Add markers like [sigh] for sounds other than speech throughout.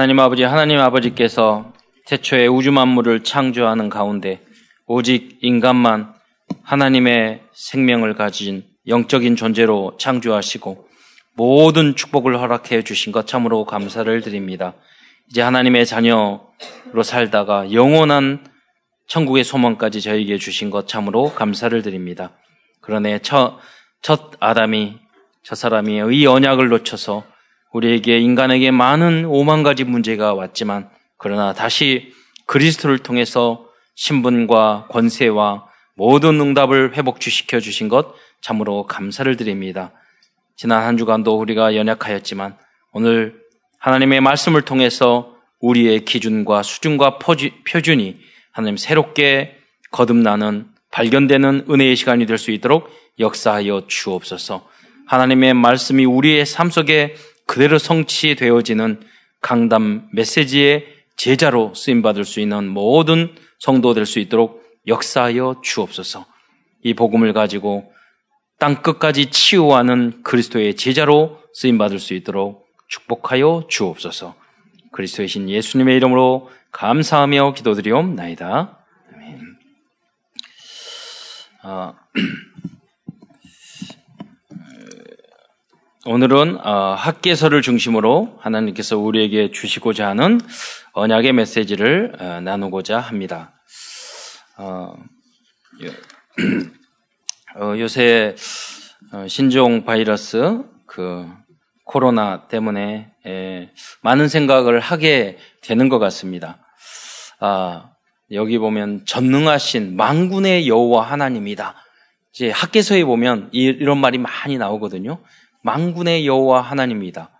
하나님 아버지, 하나님 아버지께서 태초에 우주 만물을 창조하는 가운데 오직 인간만 하나님의 생명을 가진 영적인 존재로 창조하시고 모든 축복을 허락해 주신 것 참으로 감사를 드립니다. 이제 하나님의 자녀로 살다가 영원한 천국의 소망까지 저에게 주신 것 참으로 감사를 드립니다. 그러네 첫, 첫 아담이 저 사람이 의 언약을 놓쳐서 우리에게 인간에게 많은 오만 가지 문제가 왔지만 그러나 다시 그리스도를 통해서 신분과 권세와 모든 응답을 회복시켜 주신 것 참으로 감사를 드립니다. 지난 한 주간도 우리가 연약하였지만 오늘 하나님의 말씀을 통해서 우리의 기준과 수준과 표준이 하나님 새롭게 거듭나는 발견되는 은혜의 시간이 될 수 있도록 역사하여 주옵소서. 하나님의 말씀이 우리의 삶 속에 그대로 성취되어지는 강담 메시지의 제자로 쓰임받을 수 있는 모든 성도 될 수 있도록 역사하여 주옵소서. 이 복음을 가지고 땅 끝까지 치유하는 그리스도의 제자로 쓰임받을 수 있도록 축복하여 주옵소서. 그리스도의 신 예수님의 이름으로 감사하며 기도드리옵나이다. 아멘. 아, [clears throat] 오늘은 어, 학계서를 중심으로 하나님께서 우리에게 주시고자 하는 언약의 메시지를 어, 나누고자 합니다. 어, [clears throat] 요새 신종 바이러스 그 코로나 때문에 많은 생각을 하게 되는 것 같습니다. 아, 여기 보면 전능하신 망군의 여호와 하나님이다. 이제 학계서에 보면 이런 말이 많이 나오거든요. 망군의 여호와 하나님이다.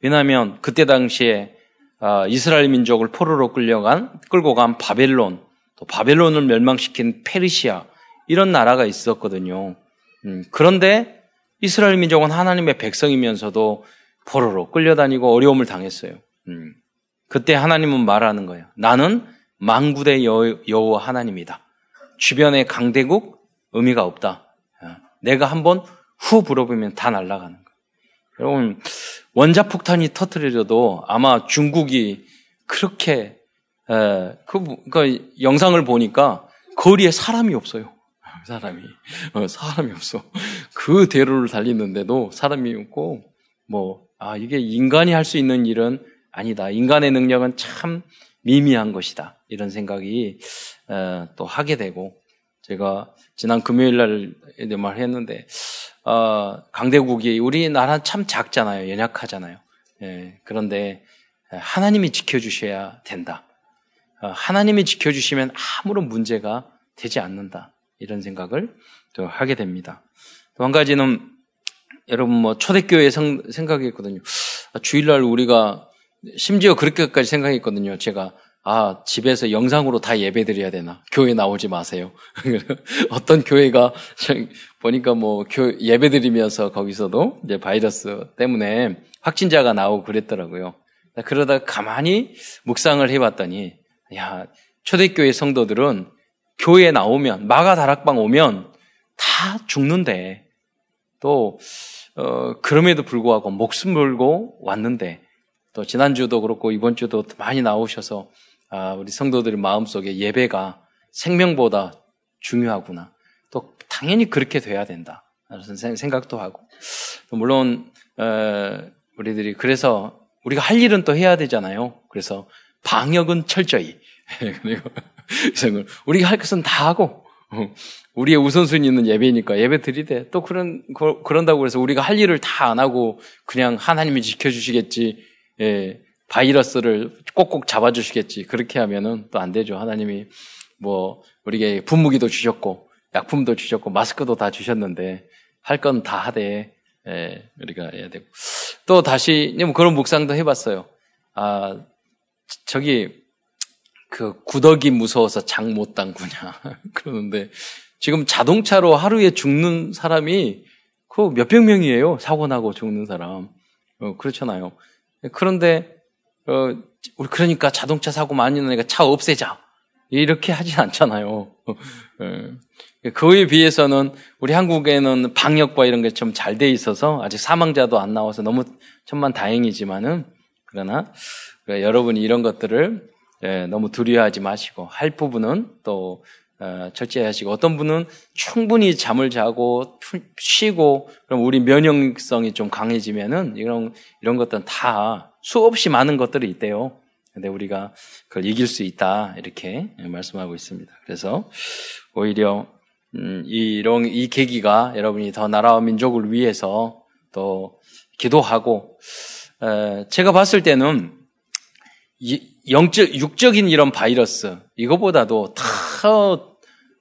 왜냐하면 그때 당시에 아, 이스라엘 민족을 포로로 끌려간 끌고 간 바벨론, 또 바벨론을 멸망시킨 페르시아 이런 나라가 있었거든요. 음, 그런데 이스라엘 민족은 하나님의 백성이면서도 포로로 끌려다니고 어려움을 당했어요. 음, 그때 하나님은 말하는 거예요. 나는 망군의 여호와 하나님이다. 주변의 강대국 의미가 없다. 내가 한번 후 불어보면 다 날아가는 거예요. 여러분, 원자폭탄이 터트려져도 아마 중국이 그렇게, 에, 그, 그 영상을 보니까 거리에 사람이 없어요. [laughs] 사람이. 어, 사람이 없어. 그 대로를 달리는데도 사람이 없고, 뭐, 아, 이게 인간이 할 수 있는 일은 아니다. 인간의 능력은 참 미미한 것이다. 이런 생각이 에, 또 하게 되고, 제가 지난 금요일 날 말했는데, 어, 강대국이 우리나라 참 작잖아요. 연약하잖아요. 예, 그런데 하나님이 지켜주셔야 된다. 어, 하나님이 지켜주시면 아무런 문제가 되지 않는다. 이런 생각을 또 하게 됩니다. 또 한 가지는 여러분 뭐 초대교회 생각했거든요. 아, 주일날 우리가 심지어 그렇게까지 생각했거든요. 제가 아, 집에서 영상으로 다 예배 드려야 되나? 교회 나오지 마세요. [laughs] 어떤 교회가, 보니까 뭐, 교, 예배 드리면서 거기서도 이제 바이러스 때문에 확진자가 나오고 그랬더라고요. 그러다 가만히 묵상을 해봤더니, 야, 초대교회 성도들은 교회에 나오면, 마가 다락방 오면 다 죽는데, 또, 어, 그럼에도 불구하고 목숨 걸고 왔는데, 또 지난주도 그렇고 이번 주도 많이 나오셔서 아, 우리 성도들의 마음속에 예배가 생명보다 중요하구나. 또 당연히 그렇게 돼야 된다. 그런 생각도 하고. 물론 어, 우리들이 그래서 우리가 할 일은 또 해야 되잖아요. 그래서 방역은 철저히 [laughs] 그리고 우리가 할 것은 다 하고 우리의 우선순위는 예배니까 예배 드리되 또 그런 그런다고 해서 우리가 할 일을 다 안 하고 그냥 하나님이 지켜주시겠지. 예, 바이러스를 꼭꼭 잡아주시겠지. 그렇게 하면은 또 안 되죠. 하나님이 뭐 우리에게 분무기도 주셨고 약품도 주셨고 마스크도 다 주셨는데 할 건 다 하되 예, 우리가 해야 되고 또 다시 뭐 그런 묵상도 해봤어요. 아 저기 그 구더기 무서워서 장못 담그냐 [laughs] 그러는데 지금 자동차로 하루에 죽는 사람이 그 몇백 명이에요. 사고 나고 죽는 사람 어, 그렇잖아요. 그런데 어, 우리 그러니까 자동차 사고 많이 나니까 차 없애자. 이렇게 하진 않잖아요. 예. 그에 비해서는 우리 한국에는 방역과 이런 게 좀 잘 돼 있어서 아직 사망자도 안 나와서 너무 천만 다행이지만은 그러나 그러니까 여러분이 이런 것들을 예, 너무 두려워하지 마시고 할 부분은 또 어, 철저히 하시고 어떤 분은 충분히 잠을 자고 쉬고 그럼 우리 면역성이 좀 강해지면은 이런 이런 것들은 다 수없이 많은 것들이 있대요. 근데 우리가 그걸 이길 수 있다 이렇게 말씀하고 있습니다. 그래서 오히려 음, 이런 이 계기가 여러분이 더 나라와 민족을 위해서 또 기도하고 에, 제가 봤을 때는 영적 육적인 이런 바이러스 이거보다도 더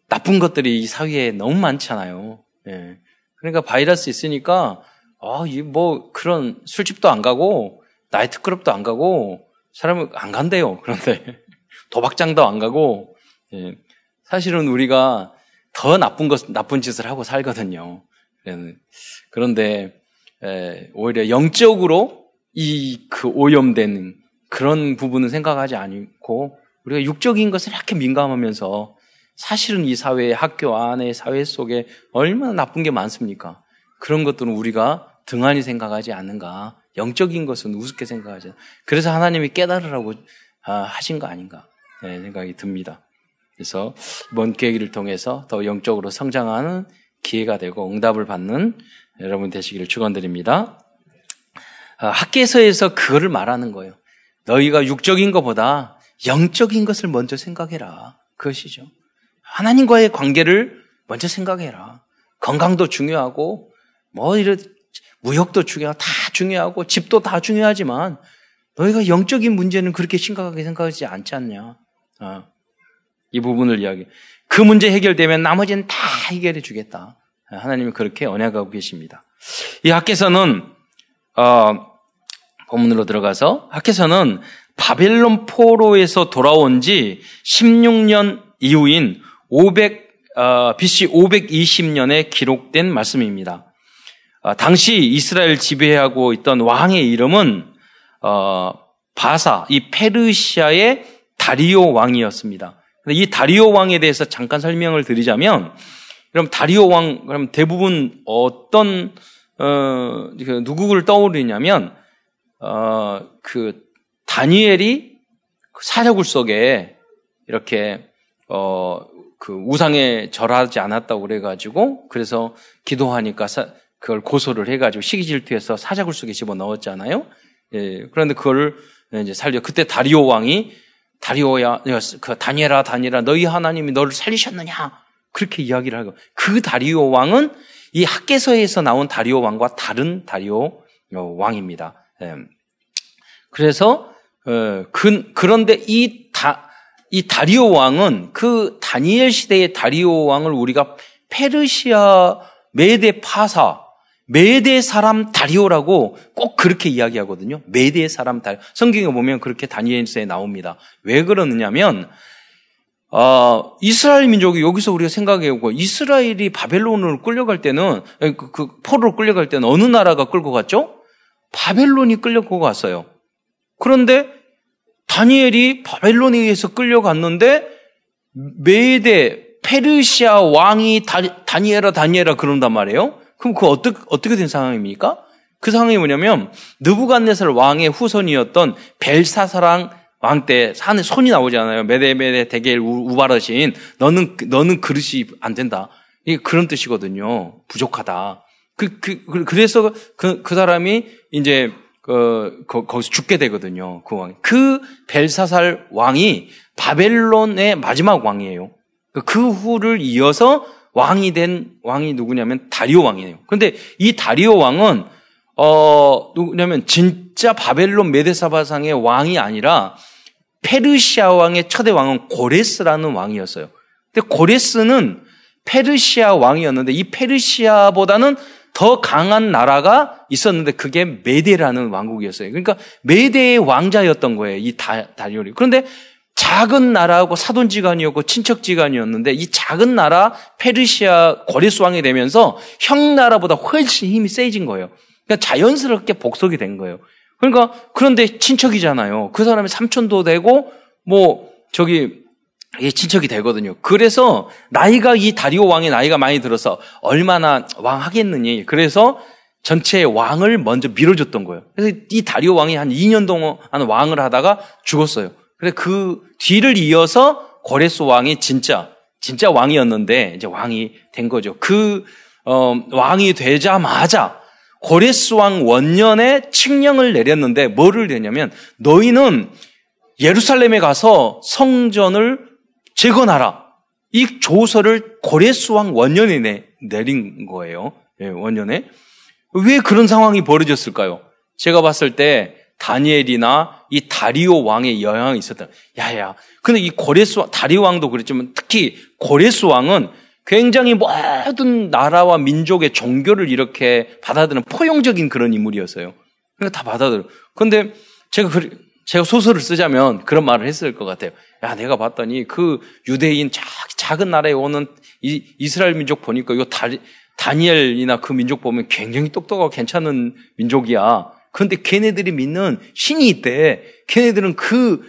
나쁜 것들이 이 사회에 너무 많잖아요. 예. 그러니까 바이러스 있으니까 아, 뭐 그런 술집도 안 가고 나이트클럽도 안 가고 사람은 안 간대요. 그런데 [laughs] 도박장도 안 가고 예. 사실은 우리가 더 나쁜 것 나쁜 짓을 하고 살거든요. 예. 그런데 예, 오히려 영적으로 이 그 오염된 그런 부분은 생각하지 않고 우리가 육적인 것을 이렇게 민감하면서 사실은 이 사회, 학교 안에 사회 속에 얼마나 나쁜 게 많습니까? 그런 것들은 우리가 등한히 생각하지 않는가. 영적인 것은 우습게 생각하지. 그래서 하나님이 깨달으라고 아, 하신 거 아닌가 네, 생각이 듭니다. 그래서 이번 계기를 통해서 더 영적으로 성장하는 기회가 되고 응답을 받는 여러분 되시기를 축원드립니다. 아, 학계서에서 그거를 말하는 거예요. 너희가 육적인 것보다 영적인 것을 먼저 생각해라. 그것이죠. 하나님과의 관계를 먼저 생각해라. 건강도 중요하고, 뭐, 이런, 무역도 중요하고, 다 중요하고, 집도 다 중요하지만, 너희가 영적인 문제는 그렇게 심각하게 생각하지 않지 않냐. 어. 이 부분을 이야기. 그 문제 해결되면 나머지는 다 해결해 주겠다. 하나님이 그렇게 언약하고 계십니다. 이 학계서는, 어, 본문으로 들어가서, 학계서는 바벨론 포로에서 돌아온 지 16년 이후인 500, 어, BC 520년에 기록된 말씀입니다. 어, 당시 이스라엘 지배하고 있던 왕의 이름은 어, 바사, 이 페르시아의 다리오 왕이었습니다. 이 다리오 왕에 대해서 잠깐 설명을 드리자면, 그럼 다리오 왕, 그럼 대부분 어떤 어, 그 누구를 떠오르냐면, 어, 그 다니엘이 사자굴 속에 이렇게 어, 그 우상에 절하지 않았다고 그래가지고 그래서 기도하니까 사, 그걸 고소를 해가지고 시기 질투해서 사자굴 속에 집어 넣었잖아요. 예, 그런데 그걸 이제 살려 그때 다리오 왕이 다리오야 그 다니엘아 다니엘아 너희 하나님이 너를 살리셨느냐 그렇게 이야기를 하고 그 다리오 왕은 이 학계서에서 나온 다리오 왕과 다른 다리오 왕입니다. 예. 그래서 어, 그, 그런데 이 다, 이 다리오 왕은 그 다니엘 시대의 다리오 왕을 우리가 페르시아 메대 파사, 메대 사람 다리오라고 꼭 그렇게 이야기하거든요. 메대 사람 다리오. 성경에 보면 그렇게 다니엘서에 나옵니다. 왜 그러느냐면, 어, 이스라엘 민족이 여기서 우리가 생각해보고 이스라엘이 바벨론으로 끌려갈 때는 그, 그 포로로 끌려갈 때는 어느 나라가 끌고 갔죠? 바벨론이 끌려고 갔어요. 그런데 다니엘이 바벨론에 의해서 끌려갔는데 메대 페르시아 왕이 다, 니엘아 다니엘아 그런단 말이에요. 그럼 그 어떻게 어떻게 된 상황입니까? 그 상황이 뭐냐면 느부갓네살 왕의 후손이었던 벨사사랑 왕 때 산에 손이 나오잖아요. 메데메데 대겔 우바르신 너는 너는 그릇이 안 된다. 이게 그런 뜻이거든요. 부족하다. 그, 그, 그 그래서 그, 그 사람이 이제 그, 거, 기서 죽게 되거든요. 그 왕. 그 벨사살 왕이 바벨론의 마지막 왕이에요. 그, 그 후를 이어서 왕이 된 왕이 누구냐면 다리오 왕이에요. 그런데 이 다리오 왕은 어 누구냐면 진짜 바벨론 메데사바상의 왕이 아니라 페르시아 왕의 첫대 왕은 고레스라는 왕이었어요. 근데 고레스는 페르시아 왕이었는데 이 페르시아보다는 더 강한 나라가 있었는데 그게 메데라는 왕국이었어요. 그러니까 메데의 왕자였던 거예요. 이 다, 다리오리. 그런데 작은 나라하고 사돈지간이었고 친척지간이었는데 이 작은 나라 페르시아 고레스 왕이 되면서 형 나라보다 훨씬 힘이 세진 거예요. 그러니까 자연스럽게 복속이 된 거예요. 그러니까 그런데 친척이잖아요. 그 사람이 삼촌도 되고 뭐 저기 예, 친척이 되거든요. 그래서 나이가 이 다리오 왕의 나이가 많이 들어서 얼마나 왕 하겠느니. 그래서 전체의 왕을 먼저 밀어줬던 거예요. 그래서 이 다리오 왕이 한 2년 동안 왕을 하다가 죽었어요. 그래서 그 뒤를 이어서 고레스 왕이 진짜 진짜 왕이었는데 이제 왕이 된 거죠. 그 어, 왕이 되자마자 고레스 왕 원년에 칙령을 내렸는데 뭐를 내냐면 너희는 예루살렘에 가서 성전을 재건하라. 이 조서를 고레스 왕 원년에 내, 내린 거예요. 예, 원년에. 왜 그런 상황이 벌어졌을까요? 제가 봤을 때 다니엘이나 이 다리오 왕의 영향이 있었다. 야야. 근데 이 고레스 왕, 다리오 왕도 그랬지만 특히 고레스 왕은 굉장히 모든 나라와 민족의 종교를 이렇게 받아들이는 포용적인 그런 인물이었어요. 그러니까 다 받아들여. 근데 제가 그, 제가 소설을 쓰자면 그런 말을 했을 것 같아요. 야, 내가 봤더니 그 유대인 작, 작은 나라에 오는 이, 이스라엘 민족 보니까 이거 다, 다니엘이나 그 민족 보면 굉장히 똑똑하고 괜찮은 민족이야. 그런데 걔네들이 믿는 신이 있대. 걔네들은 그,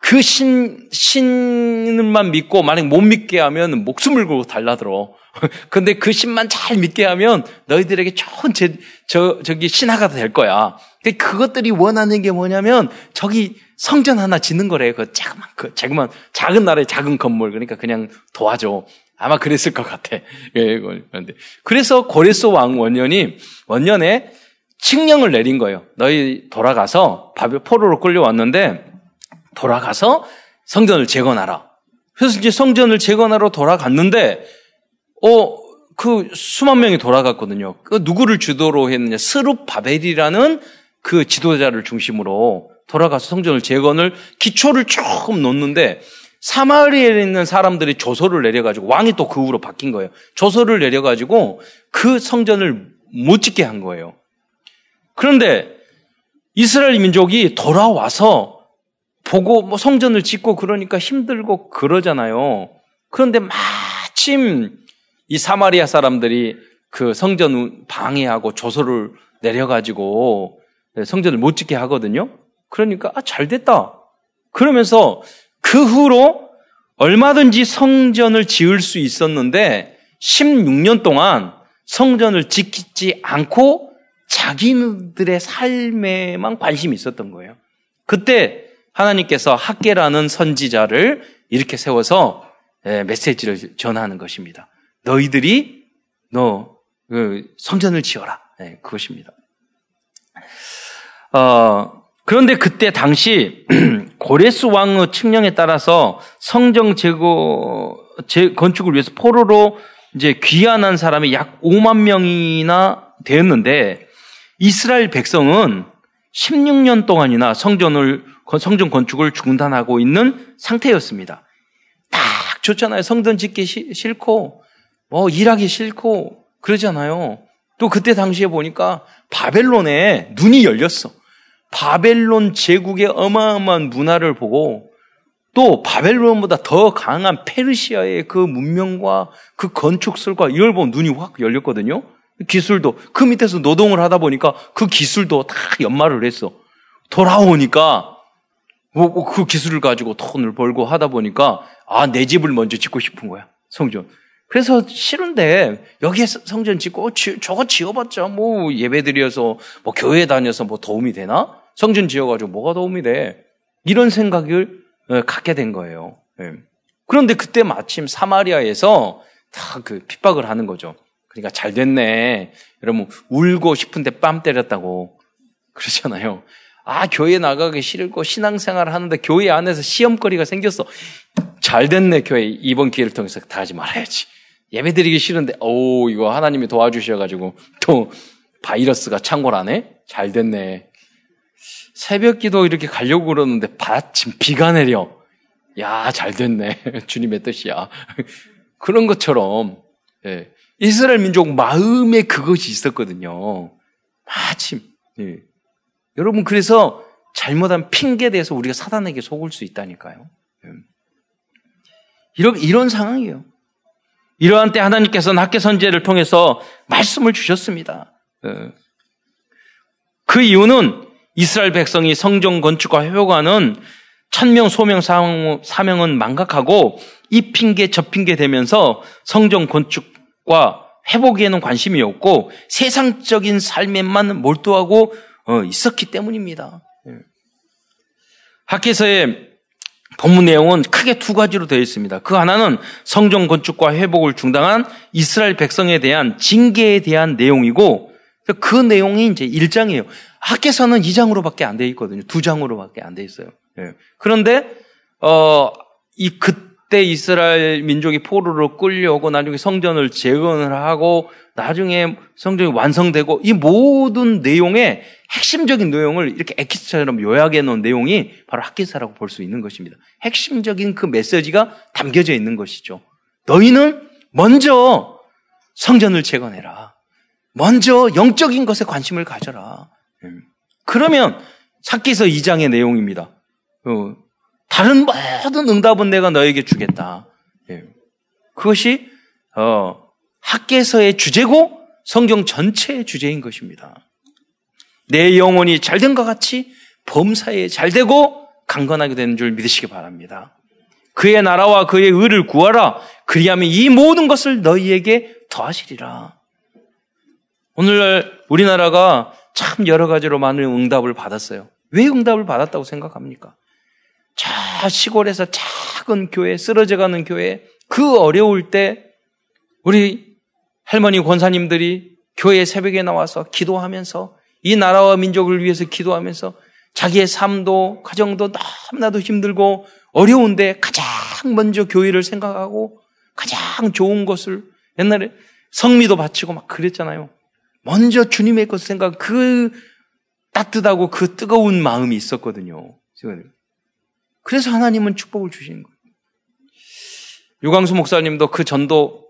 그 신, 신을만 믿고 만약 못 믿게 하면 목숨을 걸고 달라들어. [laughs] 근데 그 신만 잘 믿게 하면 너희들에게 좋은 제, 저, 저기 신하가 될 거야. 근데 그것들이 원하는 게 뭐냐면 저기 성전 하나 짓는 거래. 그 자그만, 그 자그만, 작은 나라의 작은 건물. 그러니까 그냥 도와줘. 아마 그랬을 것 같아. [laughs] 예, 그런데. 그래서 고레스 왕 원년이, 원년에 칙령을 내린 거예요. 너희 돌아가서 바벨 포로로 끌려왔는데 돌아가서 성전을 재건하라. 그래서 이제 성전을 재건하러 돌아갔는데 어, 그 수만 명이 돌아갔거든요. 그 누구를 주도로 했느냐? 스룹 바벨이라는 그 지도자를 중심으로 돌아가서 성전을 재건을 기초를 조금 놓는데 사마리아에 있는 사람들이 조서를 내려가지고 왕이 또 그 후로 바뀐 거예요. 조서를 내려가지고 그 성전을 못 짓게 한 거예요. 그런데 이스라엘 민족이 돌아와서 보고 뭐 성전을 짓고 그러니까 힘들고 그러잖아요. 그런데 마침 이 사마리아 사람들이 그 성전 방해하고 조서를 내려가지고 성전을 못 짓게 하거든요. 그러니까 아, 잘 됐다. 그러면서 그 후로 얼마든지 성전을 지을 수 있었는데 16년 동안 성전을 지키지 않고 자기들의 삶에만 관심이 있었던 거예요. 그때 하나님께서 학계라는 선지자를 이렇게 세워서 예, 메시지를 전하는 것입니다. 너희들이 너그 성전을 지어라. 네, 그것입니다. 어, 그런데 그때 당시 [clears throat] 고레스 왕의 칙령에 따라서 성정 제거 재, 건축을 위해서 포로로 이제 귀환한 사람이 약 5만 명이나 되었는데 이스라엘 백성은 16년 동안이나 성전을 성전 건축을 중단하고 있는 상태였습니다. 딱 좋잖아요. 성전 짓기 싫고 뭐 일하기 싫고 그러잖아요. 또 그때 당시에 보니까 바벨론에 눈이 열렸어. 바벨론 제국의 어마어마한 문화를 보고 또 바벨론보다 더 강한 페르시아의 그 문명과 그 건축술과 이걸 보면 눈이 확 열렸거든요. 기술도 그 밑에서 노동을 하다 보니까 그 기술도 다 연마를 했어. 돌아오니까 뭐, 뭐그 기술을 가지고 돈을 벌고 하다 보니까 아 내 집을 먼저 짓고 싶은 거야 성전. 그래서 싫은데 여기에 성전 짓고 어, 지, 저거 지어봤자 뭐 예배드려서 뭐 교회 다녀서 뭐 도움이 되나? 성전 지어가지고 뭐가 도움이 돼? 이런 생각을 어, 갖게 된 거예요. 예. 그런데 그때 마침 사마리아에서 다 그 핍박을 하는 거죠. 그러니까 잘 됐네. 여러분 울고 싶은데 뺨 때렸다고 그러잖아요. 아 교회 나가기 싫고 신앙생활 하는데 교회 안에서 시험거리가 생겼어. 잘 됐네 교회 이번 기회를 통해서 다 하지 말아야지. 예배 드리기 싫은데 오 이거 하나님이 도와주셔가지고 또 바이러스가 창궐하네. 잘 됐네. 새벽 기도 이렇게 가려고 그러는데 마침 비가 내려. 야, 잘 됐네. [laughs] 주님의 뜻이야. 그런 것처럼, 예. 이스라엘 민족 마음에 그것이 있었거든요. 마침. 예. 여러분, 그래서 잘못한 핑계에 대해서 우리가 사단에게 속을 수 있다니까요. 예. 이런, 이런 상황이에요. 이러한 때 하나님께서는 학계 선제를 통해서 말씀을 주셨습니다. 예. 그 이유는 이스라엘 백성이 성전 건축과 회복하는 천명 소명 사명은 망각하고 이 핑계 저 핑계 되면서 성전 건축 과 회복에는 관심이 없고 세상적인 삶에만 몰두하고 어, 있었기 때문입니다. 예. 학계서의 본문 내용은 크게 두 가지로 되어 있습니다. 그 하나는 성전 건축과 회복을 중단한 이스라엘 백성에 대한 징계에 대한 내용이고 그 내용이 이제 1장이에요. 학계서는 2장으로밖에 안 되어 있거든요. 2장으로밖에 안 되어 있어요. 예. 그런데 어, 이 그 때 이스라엘 민족이 포로로 끌려오고 나중에 성전을 재건을 하고 나중에 성전이 완성되고 이 모든 내용의 핵심적인 내용을 이렇게 에키스처럼 요약해 놓은 내용이 바로 학계사라고 볼 수 있는 것입니다. 핵심적인 그 메시지가 담겨져 있는 것이죠. 너희는 먼저 성전을 재건해라. 먼저 영적인 것에 관심을 가져라. 음. 그러면 학기서 2장의 내용입니다. 어, 다른 모든 응답은 내가 너에게 주겠다. 예. 그것이 어, 학계서의 주제고 성경 전체의 주제인 것입니다. 내 영혼이 잘된 것 같이 범사에 잘되고 강건하게 되는 줄 믿으시기 바랍니다. 그의 나라와 그의 의를 구하라. 그리하면 이 모든 것을 너희에게 더하시리라. 오늘날 우리나라가 참 여러 가지로 많은 응답을 받았어요. 왜 응답을 받았다고 생각합니까? 저 시골에서 작은 교회, 쓰러져가는 교회, 그 어려울 때 우리 할머니 권사님들이 교회 새벽에 나와서 기도하면서 이 나라와 민족을 위해서 기도하면서 자기의 삶도 가정도 너무나도 힘들고 어려운데 가장 먼저 교회를 생각하고 가장 좋은 것을 옛날에 성미도 바치고 막 그랬잖아요. 먼저 주님의 것을 생각 그 따뜻하고 그 뜨거운 마음이 있었거든요. 그래서 하나님은 축복을 주시는 거예요. 유광수 목사님도 그 전도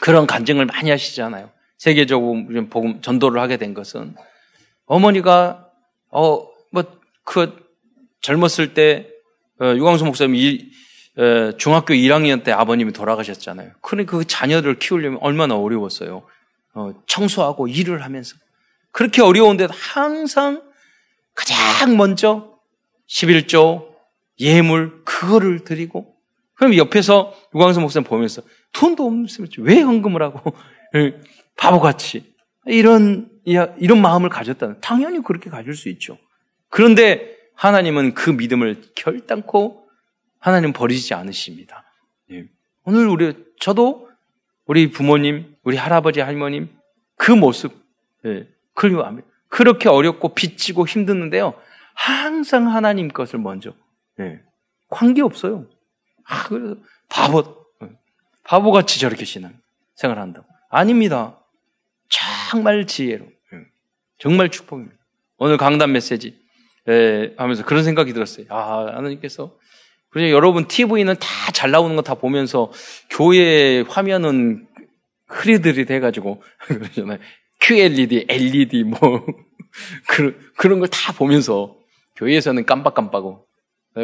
그런 간증을 많이 하시잖아요. 세계적으로 복음 전도를 하게 된 것은 어머니가 어 뭐 그 젊었을 때 어, 유광수 목사님 이 에, 중학교 1학년 때 아버님이 돌아가셨잖아요. 그러니까 그 자녀들을 키우려면 얼마나 어려웠어요. 어, 청소하고 일을 하면서 그렇게 어려운데도 항상 가장 먼저 11조 예물 그거를 드리고 그럼 옆에서 유광수 목사님 보면서 돈도 없으면 왜 헌금을 하고 바보같이 이런 이런 마음을 가졌다는 당연히 그렇게 가질 수 있죠. 그런데 하나님은 그 믿음을 결단코 하나님 버리지 않으십니다. 예. 오늘 우리 저도 우리 부모님, 우리 할아버지, 할머님 그 모습 예, 그리워합니다. 그렇게 어렵고 빚지고 힘드는데요. 항상 하나님 것을 먼저 예, 관계 없어요. 아, 그래서 바보 예, 바보같이 저렇게 신앙 생활한다고 아닙니다. 정말 지혜로 예, 정말 축복입니다. 오늘 강단 메시지 예, 하면서 그런 생각이 들었어요. 아 하나님께서 그래서 여러분 TV는 다 잘 나오는 거 다 보면서 교회 화면은 흐리들이 돼가지고 [laughs] 그러잖아요. QLED, LED 뭐 [laughs] 그런 그런 걸 다 보면서 교회에서는 깜빡깜빡고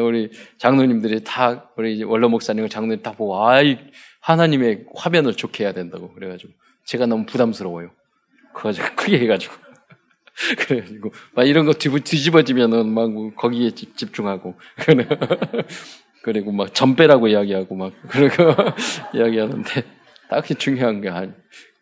우리 장로님들이 다 우리 원로 목사님과 장로님 다 보고 아이 하나님의 화면을 좋게 해야 된다고 그래가지고 제가 너무 부담스러워요. 그래가지고 [laughs] 크게 해가지고 [laughs] 그래가지고 막 이런 거 뒤집어지면은 막 거기에 집중하고 [laughs] 그리고 막 전배라고 이야기하고 막 그러고 이야기하는데 딱히 중요한 게 아니.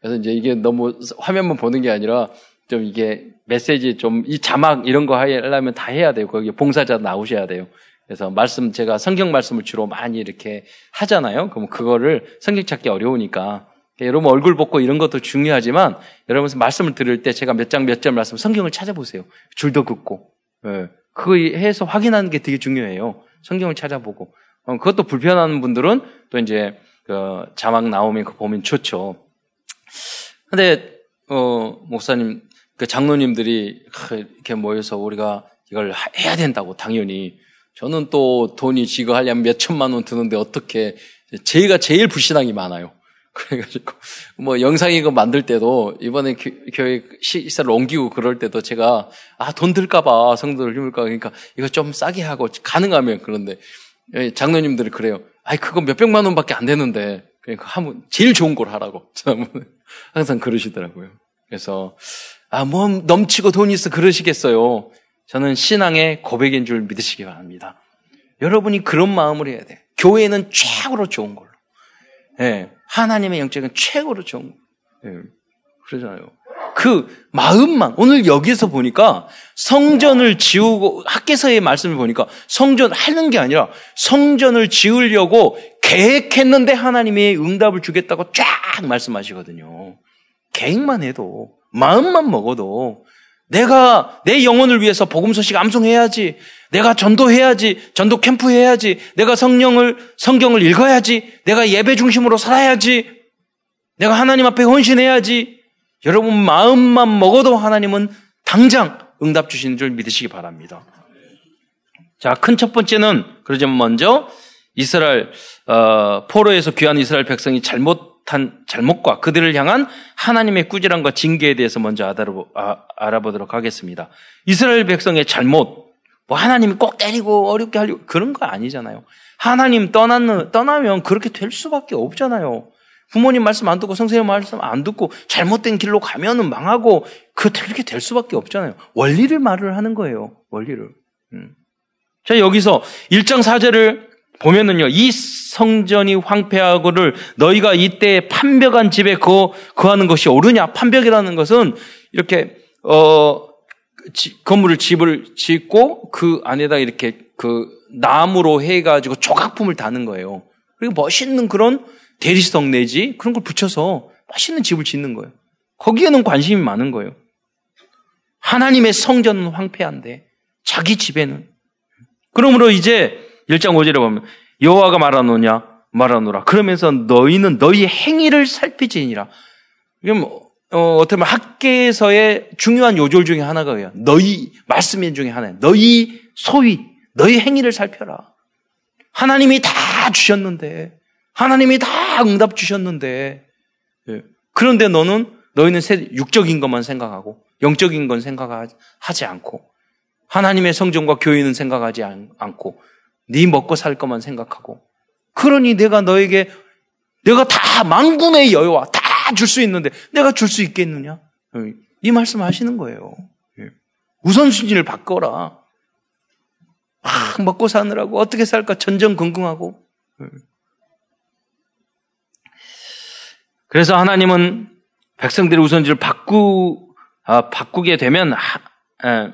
그래서 이제 이게 너무 화면만 보는 게 아니라 좀 이게 메시지 좀 이 자막 이런 거 하려면 다 해야 돼요. 거기 봉사자 나오셔야 돼요. 그래서 말씀 제가 성경 말씀을 주로 많이 이렇게 하잖아요. 그럼 그거를 성경 찾기 어려우니까 여러분 얼굴 보고 이런 것도 중요하지만 여러분 말씀을 들을 때 제가 몇 장 몇 절 말씀 성경을 찾아보세요. 줄도 긋고 예. 그거 해서 확인하는 게 되게 중요해요. 성경을 찾아보고 어, 그것도 불편한 분들은 또 이제 그 자막 나오면 그 보면 좋죠. 근데 어 목사님 그 장로님들이 이렇게 모여서 우리가 이걸 해야 된다고 당연히 저는 또 돈이 지거 하려면 몇 천만 원 드는데 어떻게 제가 제일 불신앙이 많아요. [laughs] 그래가지고 뭐 영상 이거 만들 때도 이번에 교회 시설을 옮기고 그럴 때도 제가 아 돈 들까봐 성도들 힘을까 그러니까 이거 좀 싸게 하고 가능하면 그런데 예, 장로님들이 그래요. 아이 그거 몇 백만 원밖에 안 되는데 그러니까 하면 제일 좋은 걸 하라고 [laughs] 항상 그러시더라고요. 그래서 아 뭐 넘치고 돈이 있어 그러시겠어요. 저는 신앙의 고백인 줄 믿으시기 바랍니다. 여러분이 그런 마음을 해야 돼. 교회는 최고로 좋은 걸로. 예. 하나님의 영적인 최고로 좋은 예. 그러잖아요. 그 마음만 오늘 여기서 보니까 성전을 지우고 학계서의 말씀을 보니까 성전 하는 게 아니라 성전을 지으려고 계획했는데 하나님이 응답을 주겠다고 쫙 말씀하시거든요. 계획만 해도 마음만 먹어도 내가 내 영혼을 위해서 복음 소식 암송해야지. 내가 전도해야지. 전도 캠프 해야지. 내가 성령을 성경을 읽어야지. 내가 예배 중심으로 살아야지. 내가 하나님 앞에 헌신해야지. 여러분 마음만 먹어도 하나님은 당장 응답 주시는 줄 믿으시기 바랍니다. 자, 큰 첫 번째는 그러자면 먼저 이스라엘 어, 포로에서 귀한 이스라엘 백성이 잘못 한 잘못과 그들을 향한 하나님의 꾸지람과 징계에 대해서 먼저 아, 알아보도록 하겠습니다. 이스라엘 백성의 잘못, 뭐 하나님이 꼭 때리고 어렵게 하려고 그런 거 아니잖아요. 하나님 떠나는 떠나면 그렇게 될 수밖에 없잖아요. 부모님 말씀 안 듣고 성생님 말씀 안 듣고 잘못된 길로 가면은 망하고 그렇게 될 수밖에 없잖아요. 원리를 말을 하는 거예요. 원리를. 음. 자 여기서 1장 4절을 보면은요, 이 성전이 황폐하고를 너희가 이때 판벽한 집에 거, 거하는 것이 옳으냐? 판벽이라는 것은 이렇게, 어, 지, 건물을 집을 짓고 그 안에다 이렇게 그 나무로 해가지고 조각품을 다는 거예요. 그리고 멋있는 그런 대리석 내지 그런 걸 붙여서 맛있는 집을 짓는 거예요. 거기에는 관심이 많은 거예요. 하나님의 성전은 황폐한데 자기 집에는 그러므로 이제 1장 5절에 보면 여호와가 말하노냐 말하노라 그러면서 너희는 너희 행위를 살피지니라. 그럼 어, 어떻게 보면 학계에서의 중요한 요절 중에 하나가 요 너희 말씀 중에 하나예요. 너희 소위 너희 행위를 살펴라. 하나님이 다 주셨는데 하나님이 다 응답 주셨는데 예. 그런데 너는 너희는 육적인 것만 생각하고 영적인 건 생각하지 않고 하나님의 성전과 교회는 생각하지 않고 네 먹고 살 것만 생각하고 그러니 내가 너에게 내가 다 만군의 여유와 다 줄 수 있는데 내가 줄 수 있겠느냐? 예. 이 말씀 하시는 거예요. 예. 우선순위를 바꿔라. 막 먹고 사느라고 어떻게 살까 전전긍긍하고 그래서 하나님은 백성들의 우선지를 바꾸, 아, 바꾸게 되면, 하, 에,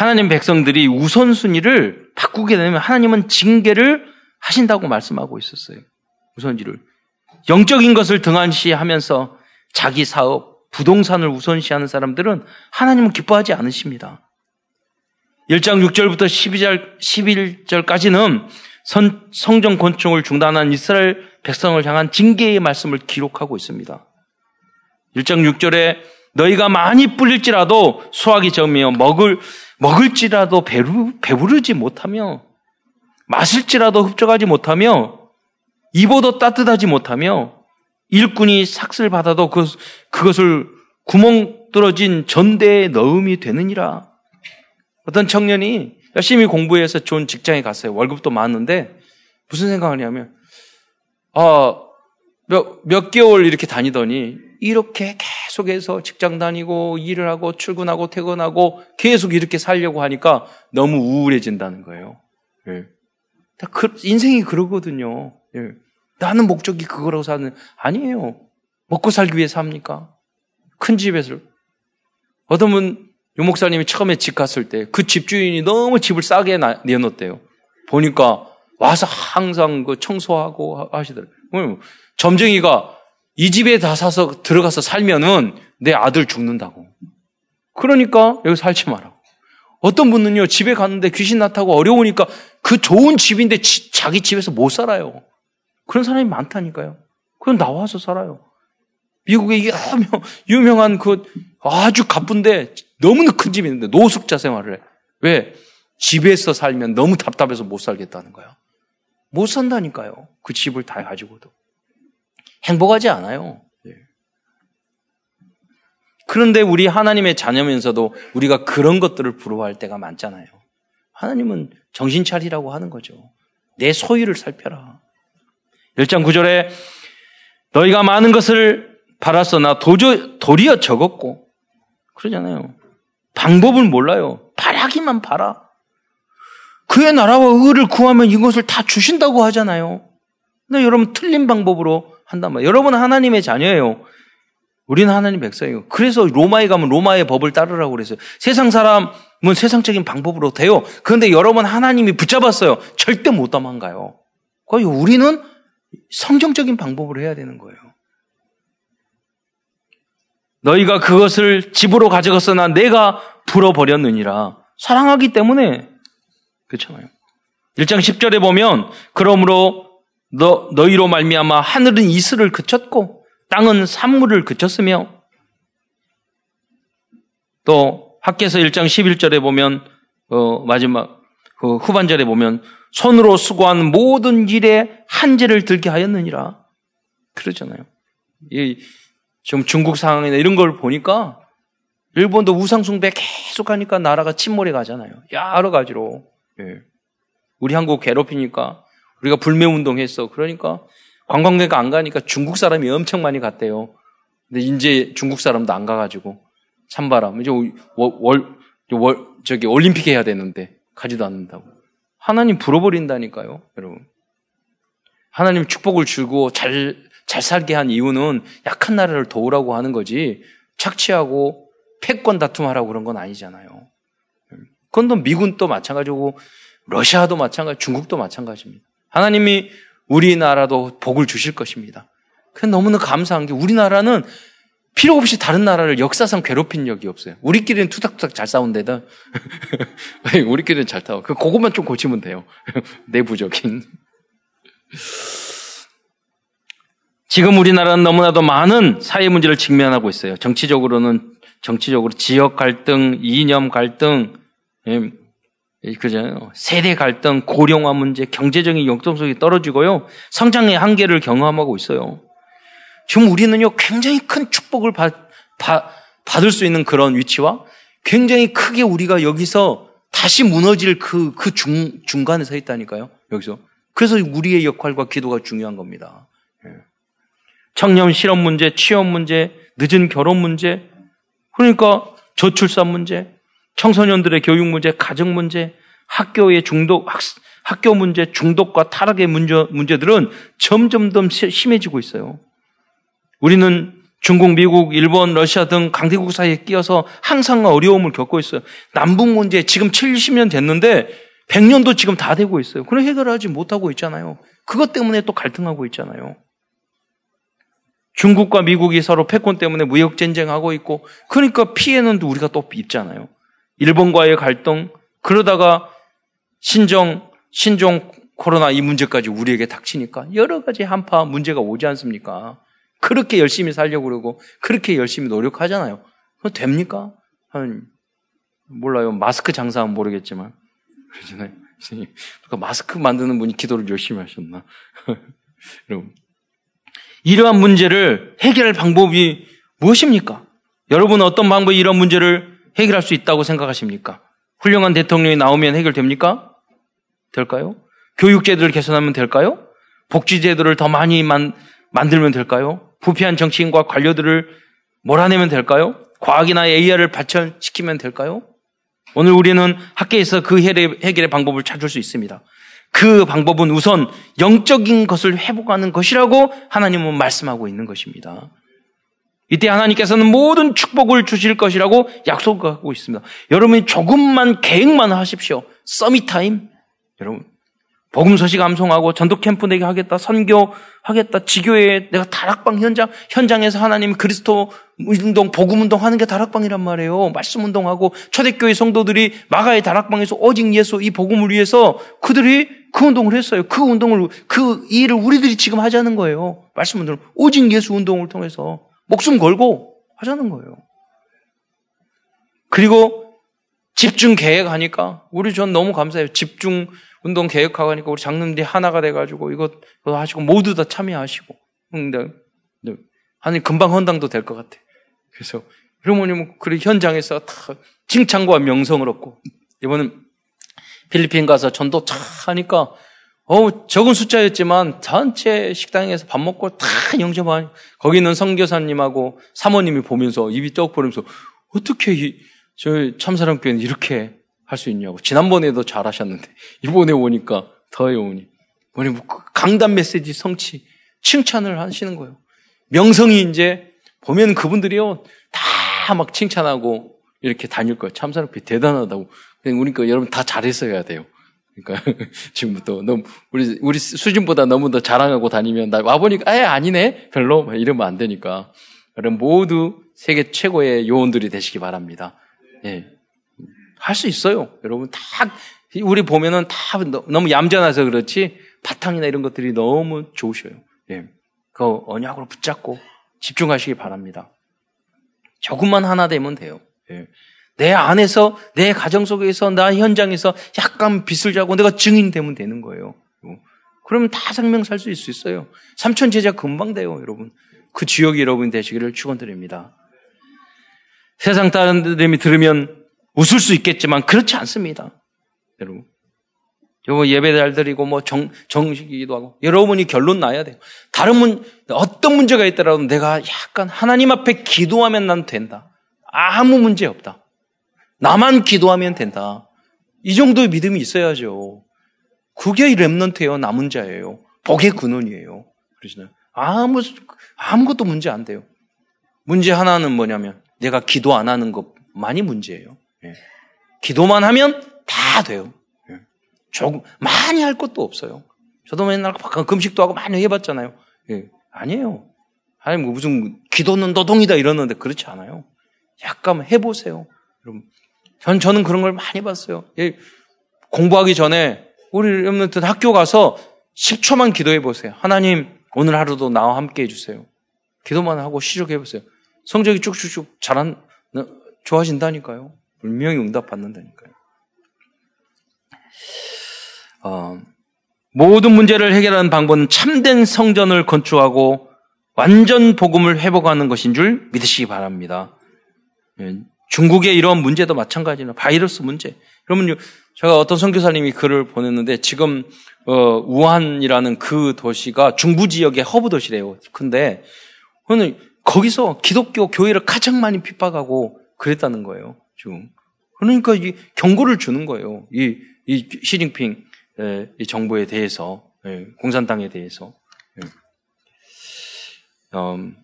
하나님 백성들이 우선순위를 바꾸게 되면 하나님은 징계를 하신다고 말씀하고 있었어요. 우선지를. 영적인 것을 등한시하면서 자기 사업, 부동산을 우선시하는 사람들은 하나님은 기뻐하지 않으십니다. 1장 6절부터 12절, 11절까지는 선, 성전 권총을 중단한 이스라엘 백성을 향한 징계의 말씀을 기록하고 있습니다. 1장 6절에 너희가 많이 뿔릴지라도 수확이 적으며 먹을 먹을지라도 배루, 배부르지 못하며 마실지라도 흡족하지 못하며 입어도 따뜻하지 못하며 일꾼이 삭슬 받아도 그, 그것을 구멍 뚫어진 전대에 넣음이 되느니라. 어떤 청년이 열심히 공부해서 좋은 직장에 갔어요. 월급도 많은데 무슨 생각을 하냐면 아, 몇, 몇 개월 이렇게 다니더니 이렇게 계속해서 직장 다니고 일을 하고 출근하고 퇴근하고 계속 이렇게 살려고 하니까 너무 우울해진다는 거예요. 예. 그, 인생이 그러거든요. 예. 나는 목적이 그거라고 사는 아니에요. 먹고 살기 위해 삽니까? 큰 집에서 어떤 분 유 목사님이 처음에 집 갔을 때 그 집주인이 너무 집을 싸게 내놓았대요. 보니까 와서 항상 그 청소하고 하시더라고요. 점쟁이가 이 집에 다 사서 들어가서 살면은 내 아들 죽는다고. 그러니까 여기 살지 마라. 어떤 분은요, 집에 갔는데 귀신 나타고 어려우니까 그 좋은 집인데 지, 자기 집에서 못 살아요. 그런 사람이 많다니까요. 그럼 나와서 살아요. 미국에 유명, 유명한 그 아주 가쁜데 너무나 큰 집이 있는데 노숙자 생활을 해. 왜? 집에서 살면 너무 답답해서 못 살겠다는 거야. 못 산다니까요. 그 집을 다 가지고도. 행복하지 않아요. 예. 그런데 우리 하나님의 자녀면서도 우리가 그런 것들을 부러워할 때가 많잖아요. 하나님은 정신 차리라고 하는 거죠. 내 소유를 살펴라. 1장 9절에 너희가 많은 것을 팔았으나 도저, 도리어 적었고 그러잖아요. 방법을 몰라요. 바라기만 바라. 그의 나라와 의를 구하면 이것을 다 주신다고 하잖아요. 근데 여러분 틀린 방법으로 한단 말이에요. 여러분은 하나님의 자녀예요. 우리는 하나님 백성이에요. 그래서 로마에 가면 로마의 법을 따르라고 그랬어요. 세상 사람은 세상적인 방법으로 돼요. 그런데 여러분 하나님이 붙잡았어요. 절대 못 도망가요. 거의 우리는 성경적인 방법으로 해야 되는 거예요. 너희가 그것을 집으로 가져갔으나 내가 불어버렸느니라. 사랑하기 때문에 그렇잖아요. 1장 10절에 보면 그러므로 너, 너희로 말미암아 하늘은 이슬을 그쳤고 땅은 산물을 그쳤으며 또 학계서 1장 11절에 보면 어, 마지막 그 후반절에 보면 손으로 수고한 모든 일에 한재를 들게 하였느니라 그러잖아요. 이, 지금 중국 상황이나 이런 걸 보니까 일본도 우상숭배 계속 하니까 나라가 침몰해 가잖아요. 여러 가지로. 예. 우리 한국 괴롭히니까 우리가 불매 운동 했어. 그러니까 관광객가 안 가니까 중국 사람이 엄청 많이 갔대요. 근데 이제 중국 사람도 안 가가지고 찬바람. 이제 월, 월, 저기 올림픽 해야 되는데 가지도 않는다고. 하나님 불어버린다니까요, 여러분. 하나님 축복을 주고 잘, 잘 살게 한 이유는 약한 나라를 도우라고 하는 거지 착취하고 패권 다툼하라고 그런 건 아니잖아요. 그건 또 미군도 마찬가지고 러시아도 마찬가지, 중국도 마찬가지입니다. 하나님이 우리나라도 복을 주실 것입니다. 그 너무나 감사한 게 우리나라는 필요 없이 다른 나라를 역사상 괴롭힌 적이 없어요. 우리끼리는 투닥투닥 잘 싸운데다. [laughs] 우리끼리는 잘 타워. 그, 그것만 좀 고치면 돼요. [laughs] 내부적인. 지금 우리나라는 너무나도 많은 사회 문제를 직면하고 있어요. 정치적으로는, 정치적으로 지역 갈등, 이념 갈등, 예, 그죠? 세대 갈등, 고령화 문제, 경제적인 역동성이 떨어지고요. 성장의 한계를 경험하고 있어요. 지금 우리는요, 굉장히 큰 축복을 받, 받, 받을 수 있는 그런 위치와 굉장히 크게 우리가 여기서 다시 무너질 그, 그 중, 중간에 서 있다니까요. 여기서. 그래서 우리의 역할과 기도가 중요한 겁니다. 예. 청년 실업 문제, 취업 문제, 늦은 결혼 문제, 그러니까 저출산 문제, 청소년들의 교육 문제, 가정 문제, 학교의 중독, 학, 학교 문제, 중독과 타락의 문제, 문제들은 점점 더 심해지고 있어요. 우리는 중국, 미국, 일본, 러시아 등 강대국 사이에 끼어서 항상 어려움을 겪고 있어요. 남북 문제 지금 70년 됐는데 100년도 지금 다 되고 있어요. 그럼 해결하지 못하고 있잖아요. 그것 때문에 또 갈등하고 있잖아요. 중국과 미국이 서로 패권 때문에 무역 전쟁하고 있고 그러니까 피해는 우리가 또 입잖아요. 일본과의 갈등, 그러다가 신정, 신종 코로나 이 문제까지 우리에게 닥치니까 여러 가지 한파 문제가 오지 않습니까? 그렇게 열심히 살려고 그러고 그렇게 열심히 노력하잖아요. 그거 됩니까? 한, 몰라요. 마스크 장사하면 모르겠지만. 그러잖아요. 그러니까 마스크 만드는 분이 기도를 열심히 하셨나? [laughs] 이러한 문제를 해결할 방법이 무엇입니까? 여러분은 어떤 방법이 이런 문제를 해결할 수 있다고 생각하십니까? 훌륭한 대통령이 나오면 해결됩니까? 될까요? 교육제도를 개선하면 될까요? 복지제도를 더 많이 만, 만들면 될까요? 부패한 정치인과 관료들을 몰아내면 될까요? 과학이나 AI를 발전시키면 될까요? 오늘 우리는 학개에서 그 해결의 방법을 찾을 수 있습니다. 그 방법은 우선 영적인 것을 회복하는 것이라고 하나님은 말씀하고 있는 것입니다. 이때 하나님께서는 모든 축복을 주실 것이라고 약속하고 있습니다. 여러분이 조금만 계획만 하십시오. summit time. 여러분, 복음 소식 암송하고 전도 캠프 내게 하겠다, 선교 하겠다, 지교회 내가 다락방 현장 현장에서 하나님 그리스도 운동, 복음 운동 하는 게 다락방이란 말이에요. 말씀 운동하고 초대교회 성도들이 마가의 다락방에서 오직 예수 이 복음을 위해서 그들이 그 운동을 했어요. 그 운동을 그 일을 우리들이 지금 하자는 거예요. 말씀 운동 오직 예수 운동을 통해서 목숨 걸고 하자는 거예요. 그리고 집중 계획하니까 우리 전 너무 감사해요. 집중 운동 계획하고 하니까 우리 장로님들이 하나가 돼가지고 이거 하시고 모두 다 참여하시고 근데 아니 금방 헌당도 될 것 같아. 그래서 이러면 그 현장에서 다 칭찬과 명성을 얻고 이번은 필리핀 가서 전도 차 하니까 어, 적은 숫자였지만 전체 식당에서 밥 먹고 다 영접하니 거기 있는 성교사님하고 사모님이 보면서 입이 떡 벌면서 어떻게 이, 저 참사랑교회는 이렇게 할 수 있냐고. 지난번에도 잘하셨는데 이번에 오니까 더해 오니. 뭐니 뭐그 강단 메시지 성취 칭찬을 하시는 거예요. 명성이 이제 보면 그분들이요 다 막 칭찬하고 이렇게 다닐 거예요. 참사랑비 대단하다고. 그러니까 여러분 다 잘했어야 돼요. 그러니까 [laughs] 지금부터 너무 우리 우리 수준보다 너무 더 자랑하고 다니면 나 와보니까 아 아니네 별로 이러면 안 되니까 여러분 모두 세계 최고의 요원들이 되시기 바랍니다. 예. 할 수 있어요. 여러분 다 우리 보면은 다 너무 얌전해서 그렇지 바탕이나 이런 것들이 너무 좋으셔요. 예. 그 언약으로 붙잡고 집중하시기 바랍니다. 조금만 하나 되면 돼요. 예. 내 안에서 내 가정 속에서 나 현장에서 약간 빚을 자고 내가 증인 되면 되는 거예요. 그러면 다 생명 살 수 있어요. 삼천 제자 금방 돼요, 여러분. 그 지역이 여러분 되시기를 축원드립니다. 세상 다른 사람이 들으면 웃을 수 있겠지만 그렇지 않습니다. 여러분. 요거 예배 잘 드리고 뭐 정, 정식이기도 하고 여러분이 결론 나야 돼요. 다른 문, 어떤 문제가 있더라도 내가 약간 하나님 앞에 기도하면 난 된다. 아무 문제 없다. 나만 기도하면 된다. 이 정도의 믿음이 있어야죠. 그게 랩런트예요. 남은 자예요. 복의 근원이에요. 그러시나요? 아무, 아무것도 문제 안 돼요. 문제 하나는 뭐냐면 내가 기도 안 하는 것만이 문제예요. 예. 기도만 하면 다 돼요. 예. 조금, 많이 할 것도 없어요. 저도 맨날 금식도 하고 많이 해봤잖아요. 예. 아니에요. 아니, 뭐 무슨 기도는 노동이다 이러는데 그렇지 않아요. 약간 해보세요. 여러분. 전, 저는 그런 걸 많이 봤어요. 예. 공부하기 전에 우리 여러분 학교 가서 10초만 기도해 보세요. 하나님, 오늘 하루도 나와 함께 해주세요. 기도만 하고 시작해 보세요. 성적이 쭉쭉쭉 잘한, 좋아진다니까요. 분명히 응답 받는다니까요. 어, 모든 문제를 해결하는 방법은 참된 성전을 건축하고 완전 복음을 회복하는 것인 줄 믿으시기 바랍니다. 예, 중국의 이런 문제도 마찬가지로 바이러스 문제. 그러면 제가 어떤 선교사님이 글을 보냈는데 지금 어, 우한이라는 그 도시가 중부 지역의 허브 도시래요. 근데 오늘 거기서 기독교 교회를 가장 많이 핍박하고 그랬다는 거예요. 지금 그러니까 이 경고를 주는 거예요. 이, 이 시진핑 이 정부에 대해서 예, 공산당에 대해서 예. 음,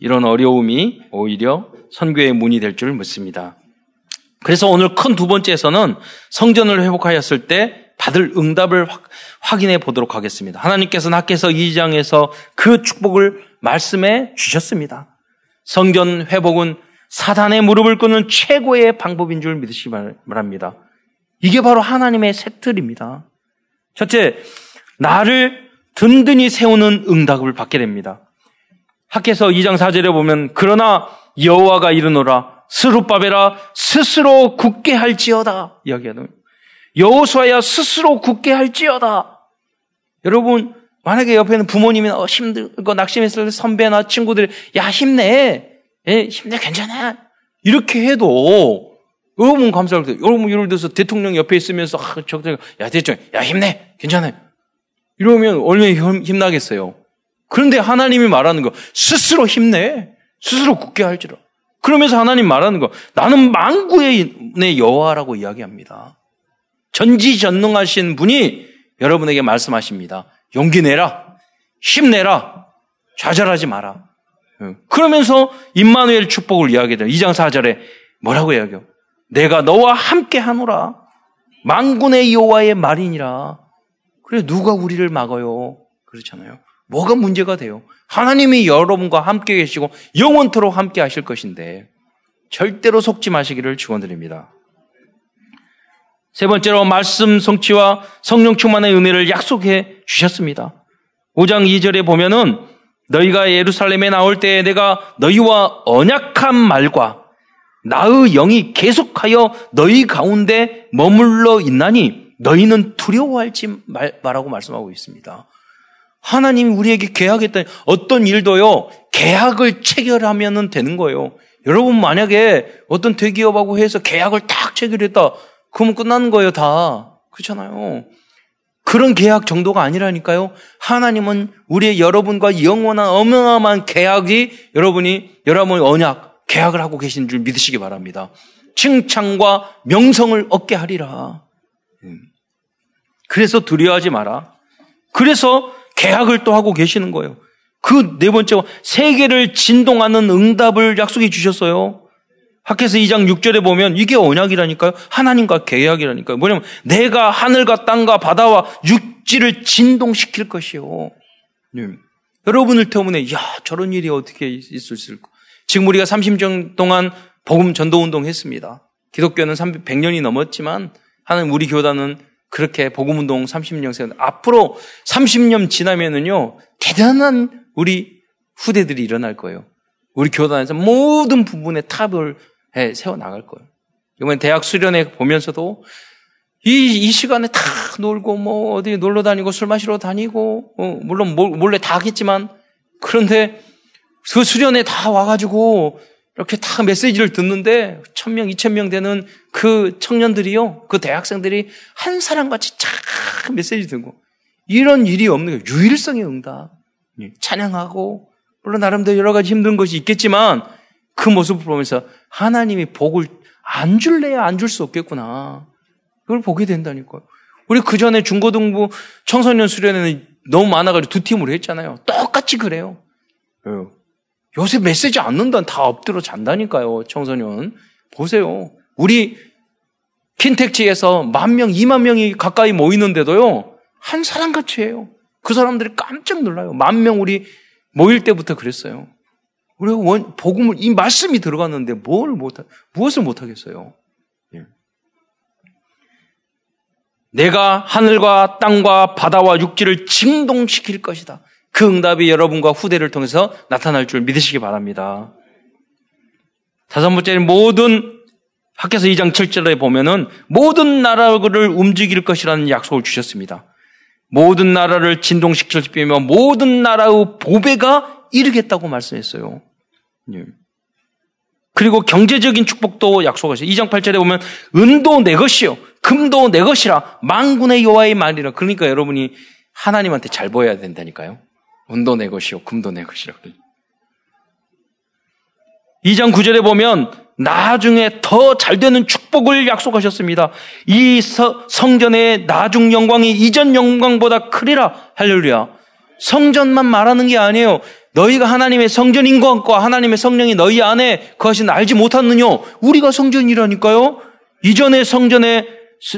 이런 어려움이 오히려 선교의 문이 될 줄 믿습니다. 그래서 오늘 큰 두 번째에서는 성전을 회복하였을 때 받을 응답을 확 인해 보도록 하겠습니다. 하나님께서는 학계서 2장에서 그 축복을 말씀해 주셨습니다. 성전 회복은 사단의 무릎을 꿇는 최고의 방법인 줄 믿으시기 바랍니다. 이게 바로 하나님의 색틀입니다. 첫째, 나를 든든히 세우는 응답을 받게 됩니다. 학계서 2장 4절에 보면 그러나 여호와가 이르노라 스루바베라 스스로 굳게 할지어다. 이야기하는 여호수아야 스스로 굳게 할지어다. 여러분 만약에 옆에는 부모님이 어, 힘들고 낙심했을 때 선배나 친구들이 야 힘내, 예, 힘내 괜찮아. 이렇게 해도 여러분 감사할 때 여러분 예를 들어서 대통령 옆에 있으면서 아, 저야 대통령 야 힘내. 괜찮아. 이러면 얼마나 힘나겠어요. 그런데 하나님이 말하는 거 스스로 힘내 스스로 굳게 할지라. 그러면서 하나님 말하는 거 나는 망구의 여호와라고 이야기합니다. 전지전능하신 분이 여러분에게 말씀하십니다. 용기 내라. 힘내라. 좌절하지 마라. 그러면서 임마누엘 축복을 이야기해요. 2장 4절에 뭐라고 이야기해요? 내가 너와 함께 하노라. 망군의 여호와의 말이니라. 그래 누가 우리를 막어요? 그렇잖아요. 뭐가 문제가 돼요? 하나님이 여러분과 함께 계시고 영원토록 함께 하실 것인데 절대로 속지 마시기를 축원드립니다. 세 번째로 말씀 성취와 성령 충만의 은혜를 약속해 주셨습니다. 5장 2절에 보면은 너희가 예루살렘에 나올 때 내가 너희와 언약한 말과 나의 영이 계속하여 너희 가운데 머물러 있나니 너희는 두려워할지 말, 말하고 말씀하고 있습니다. 하나님이 우리에게 계약했던 어떤 일도요, 계약을 체결하면 되는 거예요. 여러분 만약에 어떤 대기업하고 해서 계약을 딱 체결했다. 그러면 끝나는 거예요, 다. 그렇잖아요. 그런 계약 정도가 아니라니까요. 하나님은 우리의 여러분과 영원한 어마어마한 계약이 여러분이 여러분의 언약, 계약을 하고 계신 줄 믿으시기 바랍니다. 칭찬과 명성을 얻게 하리라. 음. 그래서 두려워하지 마라. 그래서 계약을 또 하고 계시는 거예요. 그 네 번째가 세계를 진동하는 응답을 약속해 주셨어요. 학께서 2장 6절에 보면 이게 언약이라니까요. 하나님과 계약이라니까요. 뭐냐면 내가 하늘과 땅과 바다와 육지를 진동시킬 것이요. 네. 여러분을 때문에 야 저런 일이 어떻게 있을 수 있을까? 지금 우리가 30년 동안 복음 전도 운동 했습니다. 기독교는 100년이 넘었지만 하나님 우리 교단은 그렇게 복음 운동 30년 세 앞으로 30년 지나면은요 대단한 우리 후대들이 일어날 거예요. 우리 교단에서 모든 부분에 탑을 해 세워 나갈 거예요. 이번 대학 수련회 보면서도 이, 이 시간에 다 놀고 뭐 어디 놀러 다니고 술 마시러 다니고 어, 물론 몰래 다 하겠지만 그런데 그 수련회 다 와가지고 이렇게 다 메시지를 듣는데 천 명, 이천 명 되는 그 청년들이요, 그 대학생들이 한 사람같이 쫙 메시지 듣고 이런 일이 없는 거예요. 유일성의 응답. 예, 찬양하고 물론 나름대로 여러 가지 힘든 것이 있겠지만 그 모습을 보면서 하나님이 복을 안 줄래야 안 줄 수 없겠구나. 그걸 보게 된다니까요. 우리 그 전에 중고등부 청소년 수련회는 너무 많아가지고 두 팀으로 했잖아요. 똑같이 그래요. 예. 요새 메시지 않는다는 다 엎드려 잔다니까요, 청소년. 보세요. 우리 킨텍치에서 만 명, 이만 명이 가까이 모이는데도요, 한 사람 같이 해요. 그 사람들이 깜짝 놀라요. 만 명 우리 모일 때부터 그랬어요. 우리가 원, 복음을, 이 말씀이 들어갔는데 뭘 못, 무엇을 못하겠어요? 예. 내가 하늘과 땅과 바다와 육지를 진동시킬 것이다. 그 응답이 여러분과 후대를 통해서 나타날 줄 믿으시기 바랍니다. 다섯 번째는 모든 학교에서 2장 7절에 보면은 모든 나라를 움직일 것이라는 약속을 주셨습니다. 모든 나라를 진동시킬 때며 모든 나라의 보배가 이르겠다고 말씀했어요. 예. 그리고 경제적인 축복도 약속하셨어요. 2장 8절에 보면 은도 내 것이요 금도 내 것이라 망군의 여호와의 말이라. 그러니까 여러분이 하나님한테 잘 보여야 된다니까요. 은도 내 것이요, 금도 내 것이라고. 2장 9절에 보면 나중에 더 잘 되는 축복을 약속하셨습니다. 이 서, 성전의 나중 영광이 이전 영광보다 크리라. 할렐루야. 성전만 말하는 게 아니에요. 너희가 하나님의 성전인 것과 하나님의 성령이 너희 안에 그것이 알지 못하느냐? 우리가 성전이라니까요. 이전의 성전에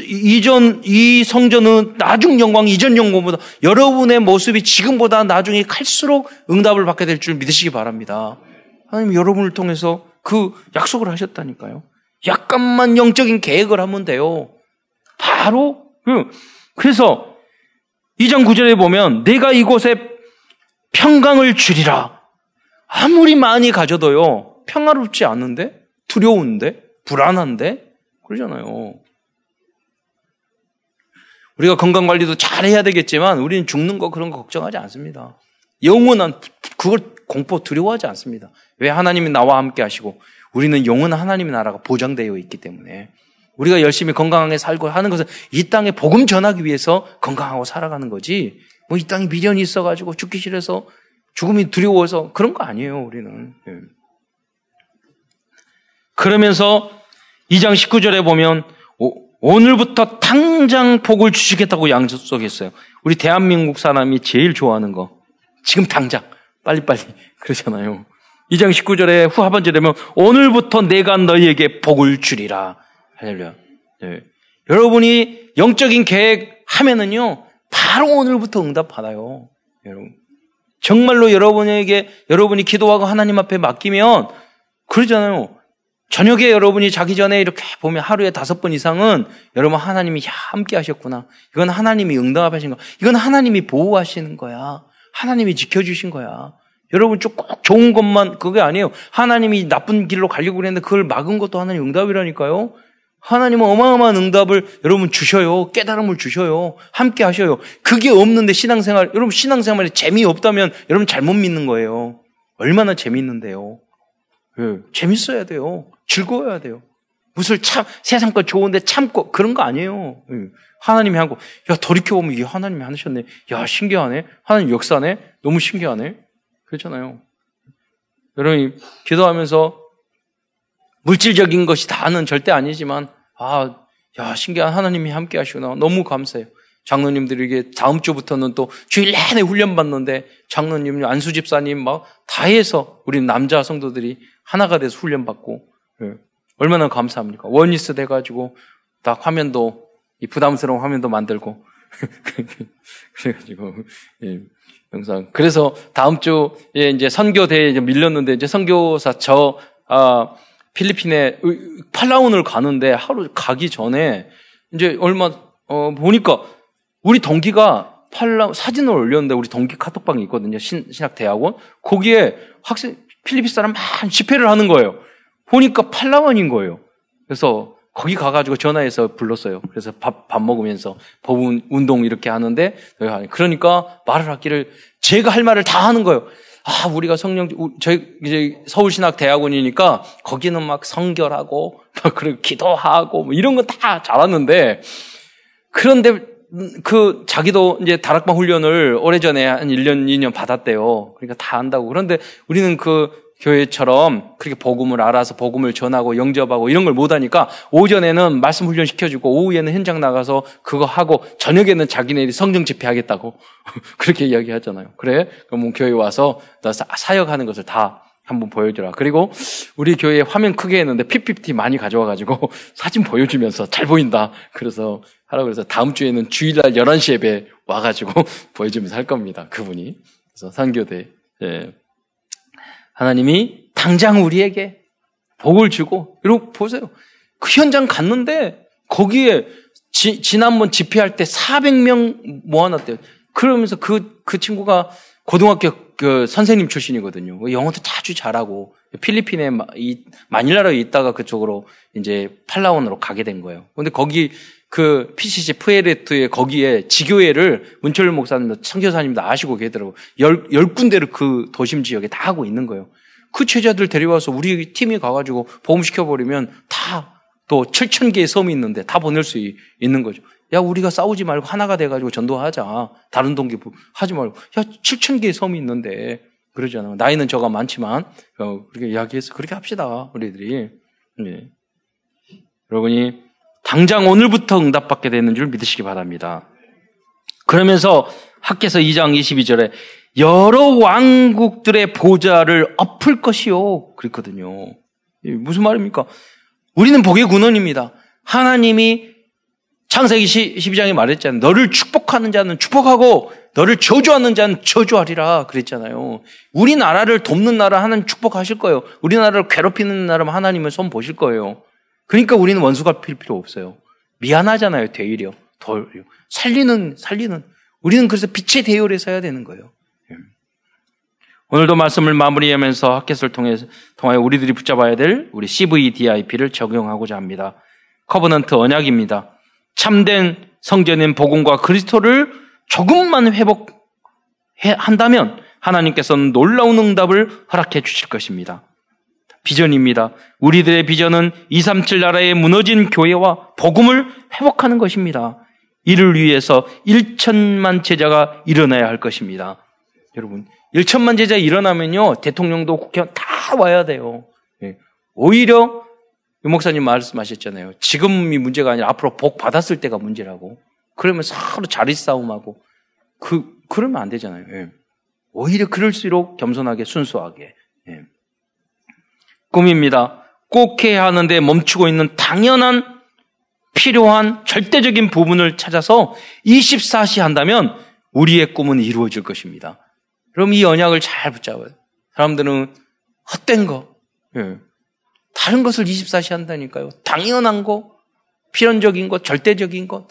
이전 이 성전은 나중 영광 이전 영광보다 여러분의 모습이 지금보다 나중에 갈수록 응답을 받게 될 줄 믿으시기 바랍니다. 하나님 여러분을 통해서 그 약속을 하셨다니까요. 약간만 영적인 계획을 하면 돼요. 바로 그, 그래서 이장 구절에 보면 내가 이곳에 평강을 주리라. 아무리 많이 가져도요 평화롭지 않은데 두려운데 불안한데 그러잖아요. 우리가 건강 관리도 잘 해야 되겠지만 우리는 죽는 거 그런 거 걱정하지 않습니다. 영원한 그걸 공포 두려워하지 않습니다. 왜 하나님이 나와 함께 하시고 우리는 영원한 하나님의 나라가 보장되어 있기 때문에 우리가 열심히 건강하게 살고 하는 것은 이 땅에 복음 전하기 위해서 건강하고 살아가는 거지. 뭐 이 땅에 미련이 있어 가지고 죽기 싫어서 죽음이 두려워서 그런 거 아니에요. 우리는. 예. 그러면서 2장 19절에 보면 오늘부터 당장 복을 주시겠다고 양속했어요. 우리 대한민국 사람이 제일 좋아하는 거. 지금 당장. 빨리빨리. [laughs] 그러잖아요. 2장 19절에 후 하반절에 되면 오늘부터 내가 너희에게 복을 주리라. 할렐루야. 네. 여러분이 영적인 계획 하면은요, 바로 오늘부터 응답 받아요. 여러분. 정말로 여러분에게, 여러분이 기도하고 하나님 앞에 맡기면, 그러잖아요. 저녁에 여러분이 자기 전에 이렇게 보면 하루에 다섯 번 이상은 여러분 하나님이 함께 하셨구나. 이건 하나님이 응답하신 거. 이건 하나님이 보호하시는 거야. 하나님이 지켜주신 거야. 여러분 꼭 좋은 것만 그게 아니에요. 하나님이 나쁜 길로 가려고 그랬는데 그걸 막은 것도 하나님 응답이라니까요. 하나님은 어마어마한 응답을 여러분 주셔요. 깨달음을 주셔요. 함께 하셔요. 그게 없는데 신앙생활, 여러분 신앙생활에 재미없다면 여러분 잘못 믿는 거예요. 얼마나 재밌는데요. 예, 재밌어야 돼요. 즐거워야 돼요. 무슨 참, 세상 거 좋은데 참고, 그런 거 아니에요. 예. 하나님이 하고, 야, 돌이켜보면 이게 하나님이 하셨네. 야, 신기하네. 하나님 역사네. 너무 신기하네. 그렇잖아요. 여러분이 기도하면서 물질적인 것이 다는 절대 아니지만, 아, 야, 신기한 하나님이 함께 하시구나. 너무 감사해요. 장로님들에게 다음 주부터는 또 주일 내내 훈련 받는데 장로님, 안수 집사님 막 다 해서 우리 남자 성도들이 하나가 돼서 훈련 받고 예. 얼마나 감사합니까? 원리스 돼가지고 딱 화면도 이 부담스러운 화면도 만들고 [laughs] 그래가지고 예. 영상 그래서 다음 주에 이제 선교대에 이제 밀렸는데 이제 선교사 저 아, 필리핀에 팔라운을 가는데 하루 가기 전에 이제 얼마 어 보니까 우리 동기가 팔라 사진을 올렸는데 우리 동기 카톡방이 있거든요. 신, 신학 대학원. 거기에 학생 필리핀 사람 많 집회를 하는 거예요. 보니까 팔라원인 거예요. 그래서 거기 가가지고 전화해서 불렀어요. 그래서 밥, 밥 먹으면서 법운 운동 이렇게 하는데, 그러니까 말을 하기를 제가 할 말을 다 하는 거예요. 아, 우리가 성령, 저희 이제 서울신학대학원이니까 거기는 막 성결하고, 그리고 기도하고, 뭐 이런 거 다 잘하는데, 그런데 그 자기도 이제 다락방 훈련을 오래전에 한 1년, 2년 받았대요. 그러니까 다 안다고. 그런데 우리는 그 교회처럼 그렇게 복음을 알아서 복음을 전하고 영접하고 이런 걸 못하니까 오전에는 말씀 훈련 시켜주고 오후에는 현장 나가서 그거 하고 저녁에는 자기네들이 성령 집회하겠다고 [laughs] 그렇게 이야기하잖아요. 그래? 그럼 교회 와서 나 사역하는 것을 다 한번 보여주라. 그리고 우리 교회 화면 크게 했는데 PPT 많이 가져와가지고 [laughs] 사진 보여주면서 잘 보인다. 그래서 하라고 그래서 다음 주에는 주일날 11시 예배 와가지고 [laughs] 보여주면서 할 겁니다. 그분이. 그래서 산교대. 예. 하나님이 당장 우리에게 복을 주고, 이러고 보세요. 그 현장 갔는데, 거기에 지, 지난번 집회할 때 400명 모아놨대요. 그러면서 그, 그 친구가 고등학교 그 선생님 출신이거든요. 영어도 자주 잘하고, 필리핀에 이, 마닐라로 있다가 그쪽으로 이제 팔라원으로 가게 된 거예요. 근데 거기 그 PCC 푸에레트의 거기에 지교회를 문철 목사님, 청교사님도 아시고 계더라고. 열, 열 군데를 그 도심 지역에 다 하고 있는 거예요. 그 제자들 데려와서 우리 팀이 가가지고 보험시켜버리면 다 또 7천 개의 섬이 있는데 다 보낼 수 있는 거죠. 야, 우리가 싸우지 말고 하나가 돼가지고 전도하자. 다른 동기 하지 말고. 야, 7천 개의 섬이 있는데. 그러잖아요. 나이는 저가 많지만, 어, 그렇게 이야기해서 그렇게 합시다. 우리들이. 네. 여러분이 당장 오늘부터 응답받게 되는 줄 믿으시기 바랍니다. 그러면서 학계서 2장 22절에 여러 왕국들의 보좌를 엎을 것이요. 그랬거든요. 무슨 말입니까? 우리는 복의 군원입니다. 하나님이 창세기 12장에 말했잖아요. 너를 축복하는 자는 축복하고 너를 저주하는 자는 저주하리라 그랬잖아요. 우리나라를 돕는 나라 하나님 축복하실 거예요. 우리나라를 괴롭히는 나라 하나님은 손 보실 거예요. 그러니까 우리는 원수가 필 필요 없어요. 미안하잖아요, 되려. 덜. 살리는, 살리는. 우리는 그래서 빛의 대열에 서야 되는 거예요. 예. 오늘도 말씀을 마무리하면서 학개를 통해, 통하여 우리들이 붙잡아야 될 우리 CVDIP를 적용하고자 합니다. covenant 언약입니다. 참된 성전인 복음과 그리스도를 조금만 회복한다면 하나님께서는 놀라운 응답을 허락해 주실 것입니다. 비전입니다. 우리들의 비전은 237 나라의 무너진 교회와 복음을 회복하는 것입니다. 이를 위해서 1천만 제자가 일어나야 할 것입니다. 여러분, 1천만 제자 일어나면요, 대통령도 국회의원 다 와야 돼요. 예. 오히려 유 목사님 말씀하셨잖아요. 지금이 문제가 아니라 앞으로 복 받았을 때가 문제라고. 그러면 서로 자리 싸움하고 그 그러면 안 되잖아요. 예. 오히려 그럴수록 겸손하게 순수하게. 예. 꿈입니다. 꼭 해야 하는데 멈추고 있는 당연한 필요한 절대적인 부분을 찾아서 24시 한다면 우리의 꿈은 이루어질 것입니다. 그럼 이 언약을 잘 붙잡아요. 사람들은 헛된 거, 예. 다른 것을 24시 한다니까요. 당연한 거, 필연적인 것, 절대적인 것,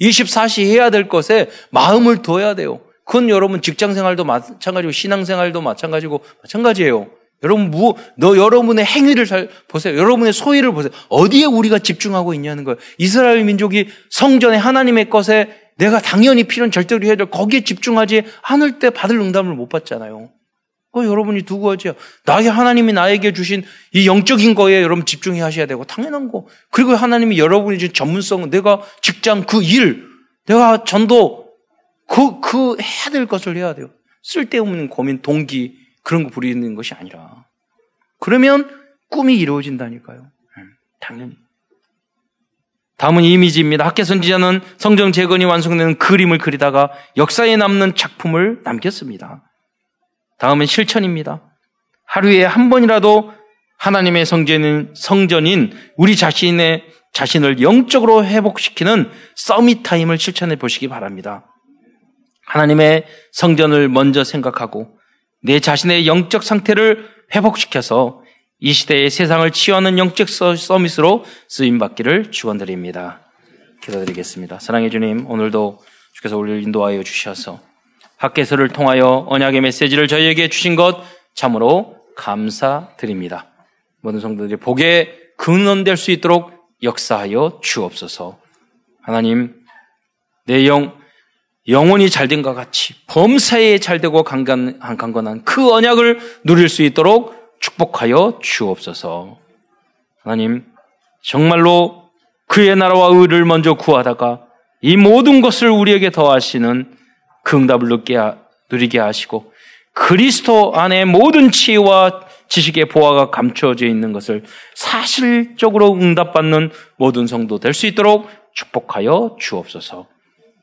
24시 해야 될 것에 마음을 둬야 돼요. 그건 여러분 직장 생활도 마찬가지고 신앙 생활도 마찬가지고 마찬가지예요. 여러분, 무, 너 여러분의 행위를 잘 보세요. 여러분의 소위를 보세요. 어디에 우리가 집중하고 있냐는 거예요. 이스라엘 민족이 성전에 하나님의 것에 내가 당연히 필요한 절대로 해야 될 거기에 집중하지 않을 때 받을 응답을 못 받잖아요. 그 여러분이 두고 하죠. 나의 하나님이 나에게 주신 이 영적인 거에 여러분 집중해 하셔야 되고 당연한 거. 그리고 하나님이 여러분이 주신 전문성은 내가 직장 그 일, 내가 전도 그, 그 해야 될 것을 해야 돼요. 쓸데없는 고민, 동기, 그런 거 부리는 것이 아니라. 그러면 꿈이 이루어진다니까요. 네, 당연히. 다음은 이미지입니다. 학계 선지자는 성전 재건이 완성되는 그림을 그리다가 역사에 남는 작품을 남겼습니다. 다음은 실천입니다. 하루에 한 번이라도 하나님의 성전인, 성전인 우리 자신의 자신을 영적으로 회복시키는 서밋 타임을 실천해 보시기 바랍니다. 하나님의 성전을 먼저 생각하고 내 자신의 영적 상태를 회복시켜서 이 시대의 세상을 치유하는 영적 서밋으로 쓰임받기를 축원드립니다. 기도드리겠습니다. 사랑해 주님, 오늘도 주께서 우리를 인도하여 주셔서 학계서를 통하여 언약의 메시지를 저희에게 주신 것 참으로 감사드립니다. 모든 성도들이 복에 근원될 수 있도록 역사하여 주옵소서. 하나님, 내 영, 영혼이 잘된 것 같이 범사에 잘되고 강간, 강건한 그 언약을 누릴 수 있도록 축복하여 주옵소서. 하나님, 정말로 그의 나라와 의를 먼저 구하다가 이 모든 것을 우리에게 더하시는 그 응답을 누리게 하시고 그리스도 안에 모든 지혜와 지식의 보화가 감춰져 있는 것을 사실적으로 응답받는 모든 성도 될 수 있도록 축복하여 주옵소서.